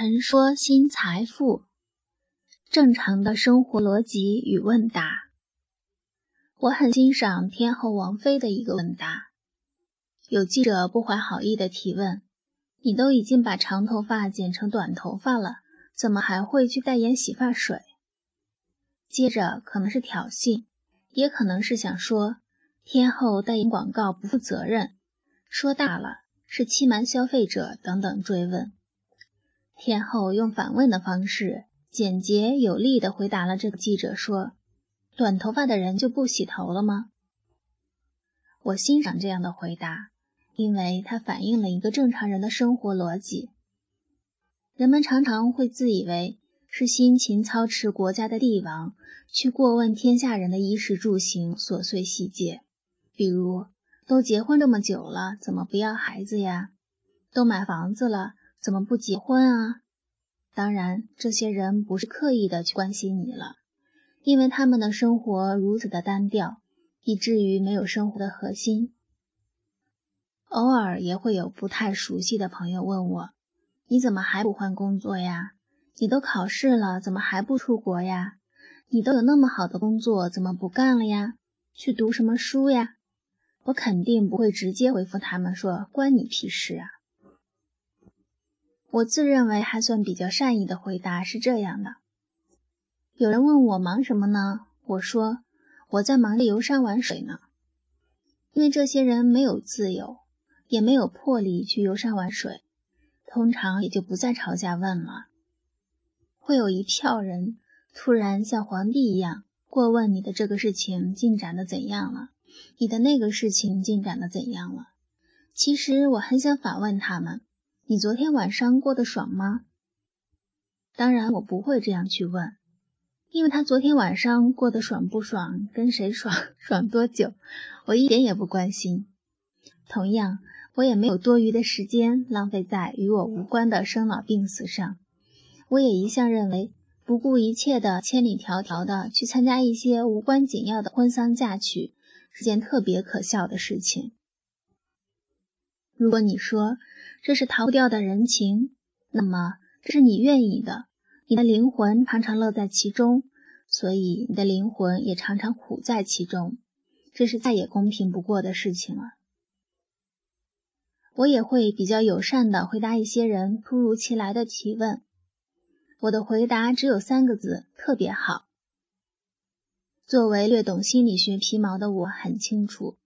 陈说新财富，正常的生活逻辑与问答。我很欣赏天后王菲的一个问答。有记者不怀好意的提问：“你都已经把长头发剪成短头发了，怎么还会去代言洗发水？”接着可能是挑衅，也可能是想说天后代言广告不负责任，说大了是欺瞒消费者等等追问。天后用反问的方式，简洁有力地回答了这个记者说：“短头发的人就不洗头了吗？”我欣赏这样的回答，因为它反映了一个正常人的生活逻辑。人们常常会自以为是辛勤操持国家的帝王，去过问天下人的衣食住行琐碎细节，比如都结婚这么久了，怎么不要孩子呀？都买房子了。怎么不结婚啊？当然，这些人不是刻意的去关心你了，因为他们的生活如此的单调，以至于没有生活的核心。偶尔也会有不太熟悉的朋友问我：“你怎么还不换工作呀？你都考试了，怎么还不出国呀？你都有那么好的工作，怎么不干了呀？去读什么书呀？”我肯定不会直接回复他们说：“关你屁事啊！”我自认为还算比较善意的回答是这样的：有人问我忙什么呢？我说我在忙着游山玩水呢。因为这些人没有自由，也没有魄力去游山玩水，通常也就不再朝下问了。会有一票人突然像皇帝一样过问你的这个事情进展的怎样了，你的那个事情进展的怎样了。其实我很想反问他们。你昨天晚上过得爽吗？当然，我不会这样去问，因为他昨天晚上过得爽不爽，跟谁爽，爽多久，我一点也不关心。同样，我也没有多余的时间浪费在与我无关的生老病死上。我也一向认为，不顾一切的千里迢迢的去参加一些无关紧要的婚丧嫁娶，是件特别可笑的事情。如果你说，这是逃不掉的人情，那么这是你愿意的。你的灵魂常常乐在其中，所以你的灵魂也常常苦在其中。这是再也公平不过的事情了。我也会比较友善的回答一些人突如其来的提问。我的回答只有三个字：特别好。作为略懂心理学皮毛的我，很清楚，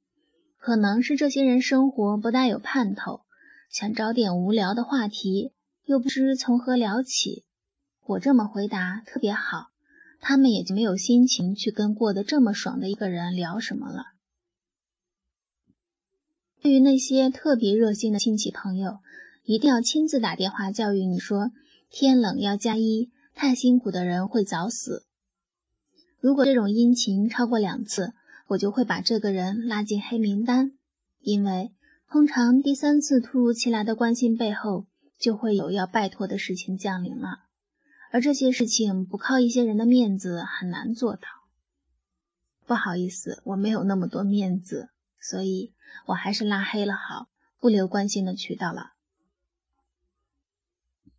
可能是这些人生活不大有盼头。想找点无聊的话题，又不知从何聊起。我这么回答特别好，他们也就没有心情去跟过得这么爽的一个人聊什么了。对于那些特别热心的亲戚朋友，一定要亲自打电话教育你说：天冷要加衣，太辛苦的人会早死。如果这种殷勤超过两次，我就会把这个人拉进黑名单，因为。通常第三次突如其来的关心背后，就会有要拜托的事情降临了，而这些事情不靠一些人的面子很难做到。不好意思，我没有那么多面子，所以我还是拉黑了好，不留关心的渠道了。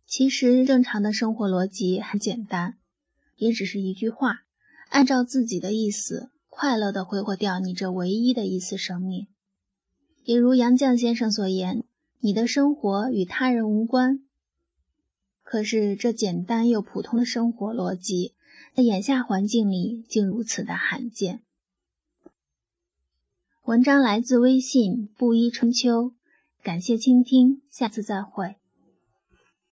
其实正常的生活逻辑很简单，也只是一句话：按照自己的意思，快乐的挥霍掉你这唯一的一次生命。也如杨绛先生所言：“你的生活与他人无关。”可是，这简单又普通的生活逻辑，在眼下环境里竟如此的罕见。文章来自微信布衣春秋，感谢倾听，下次再会。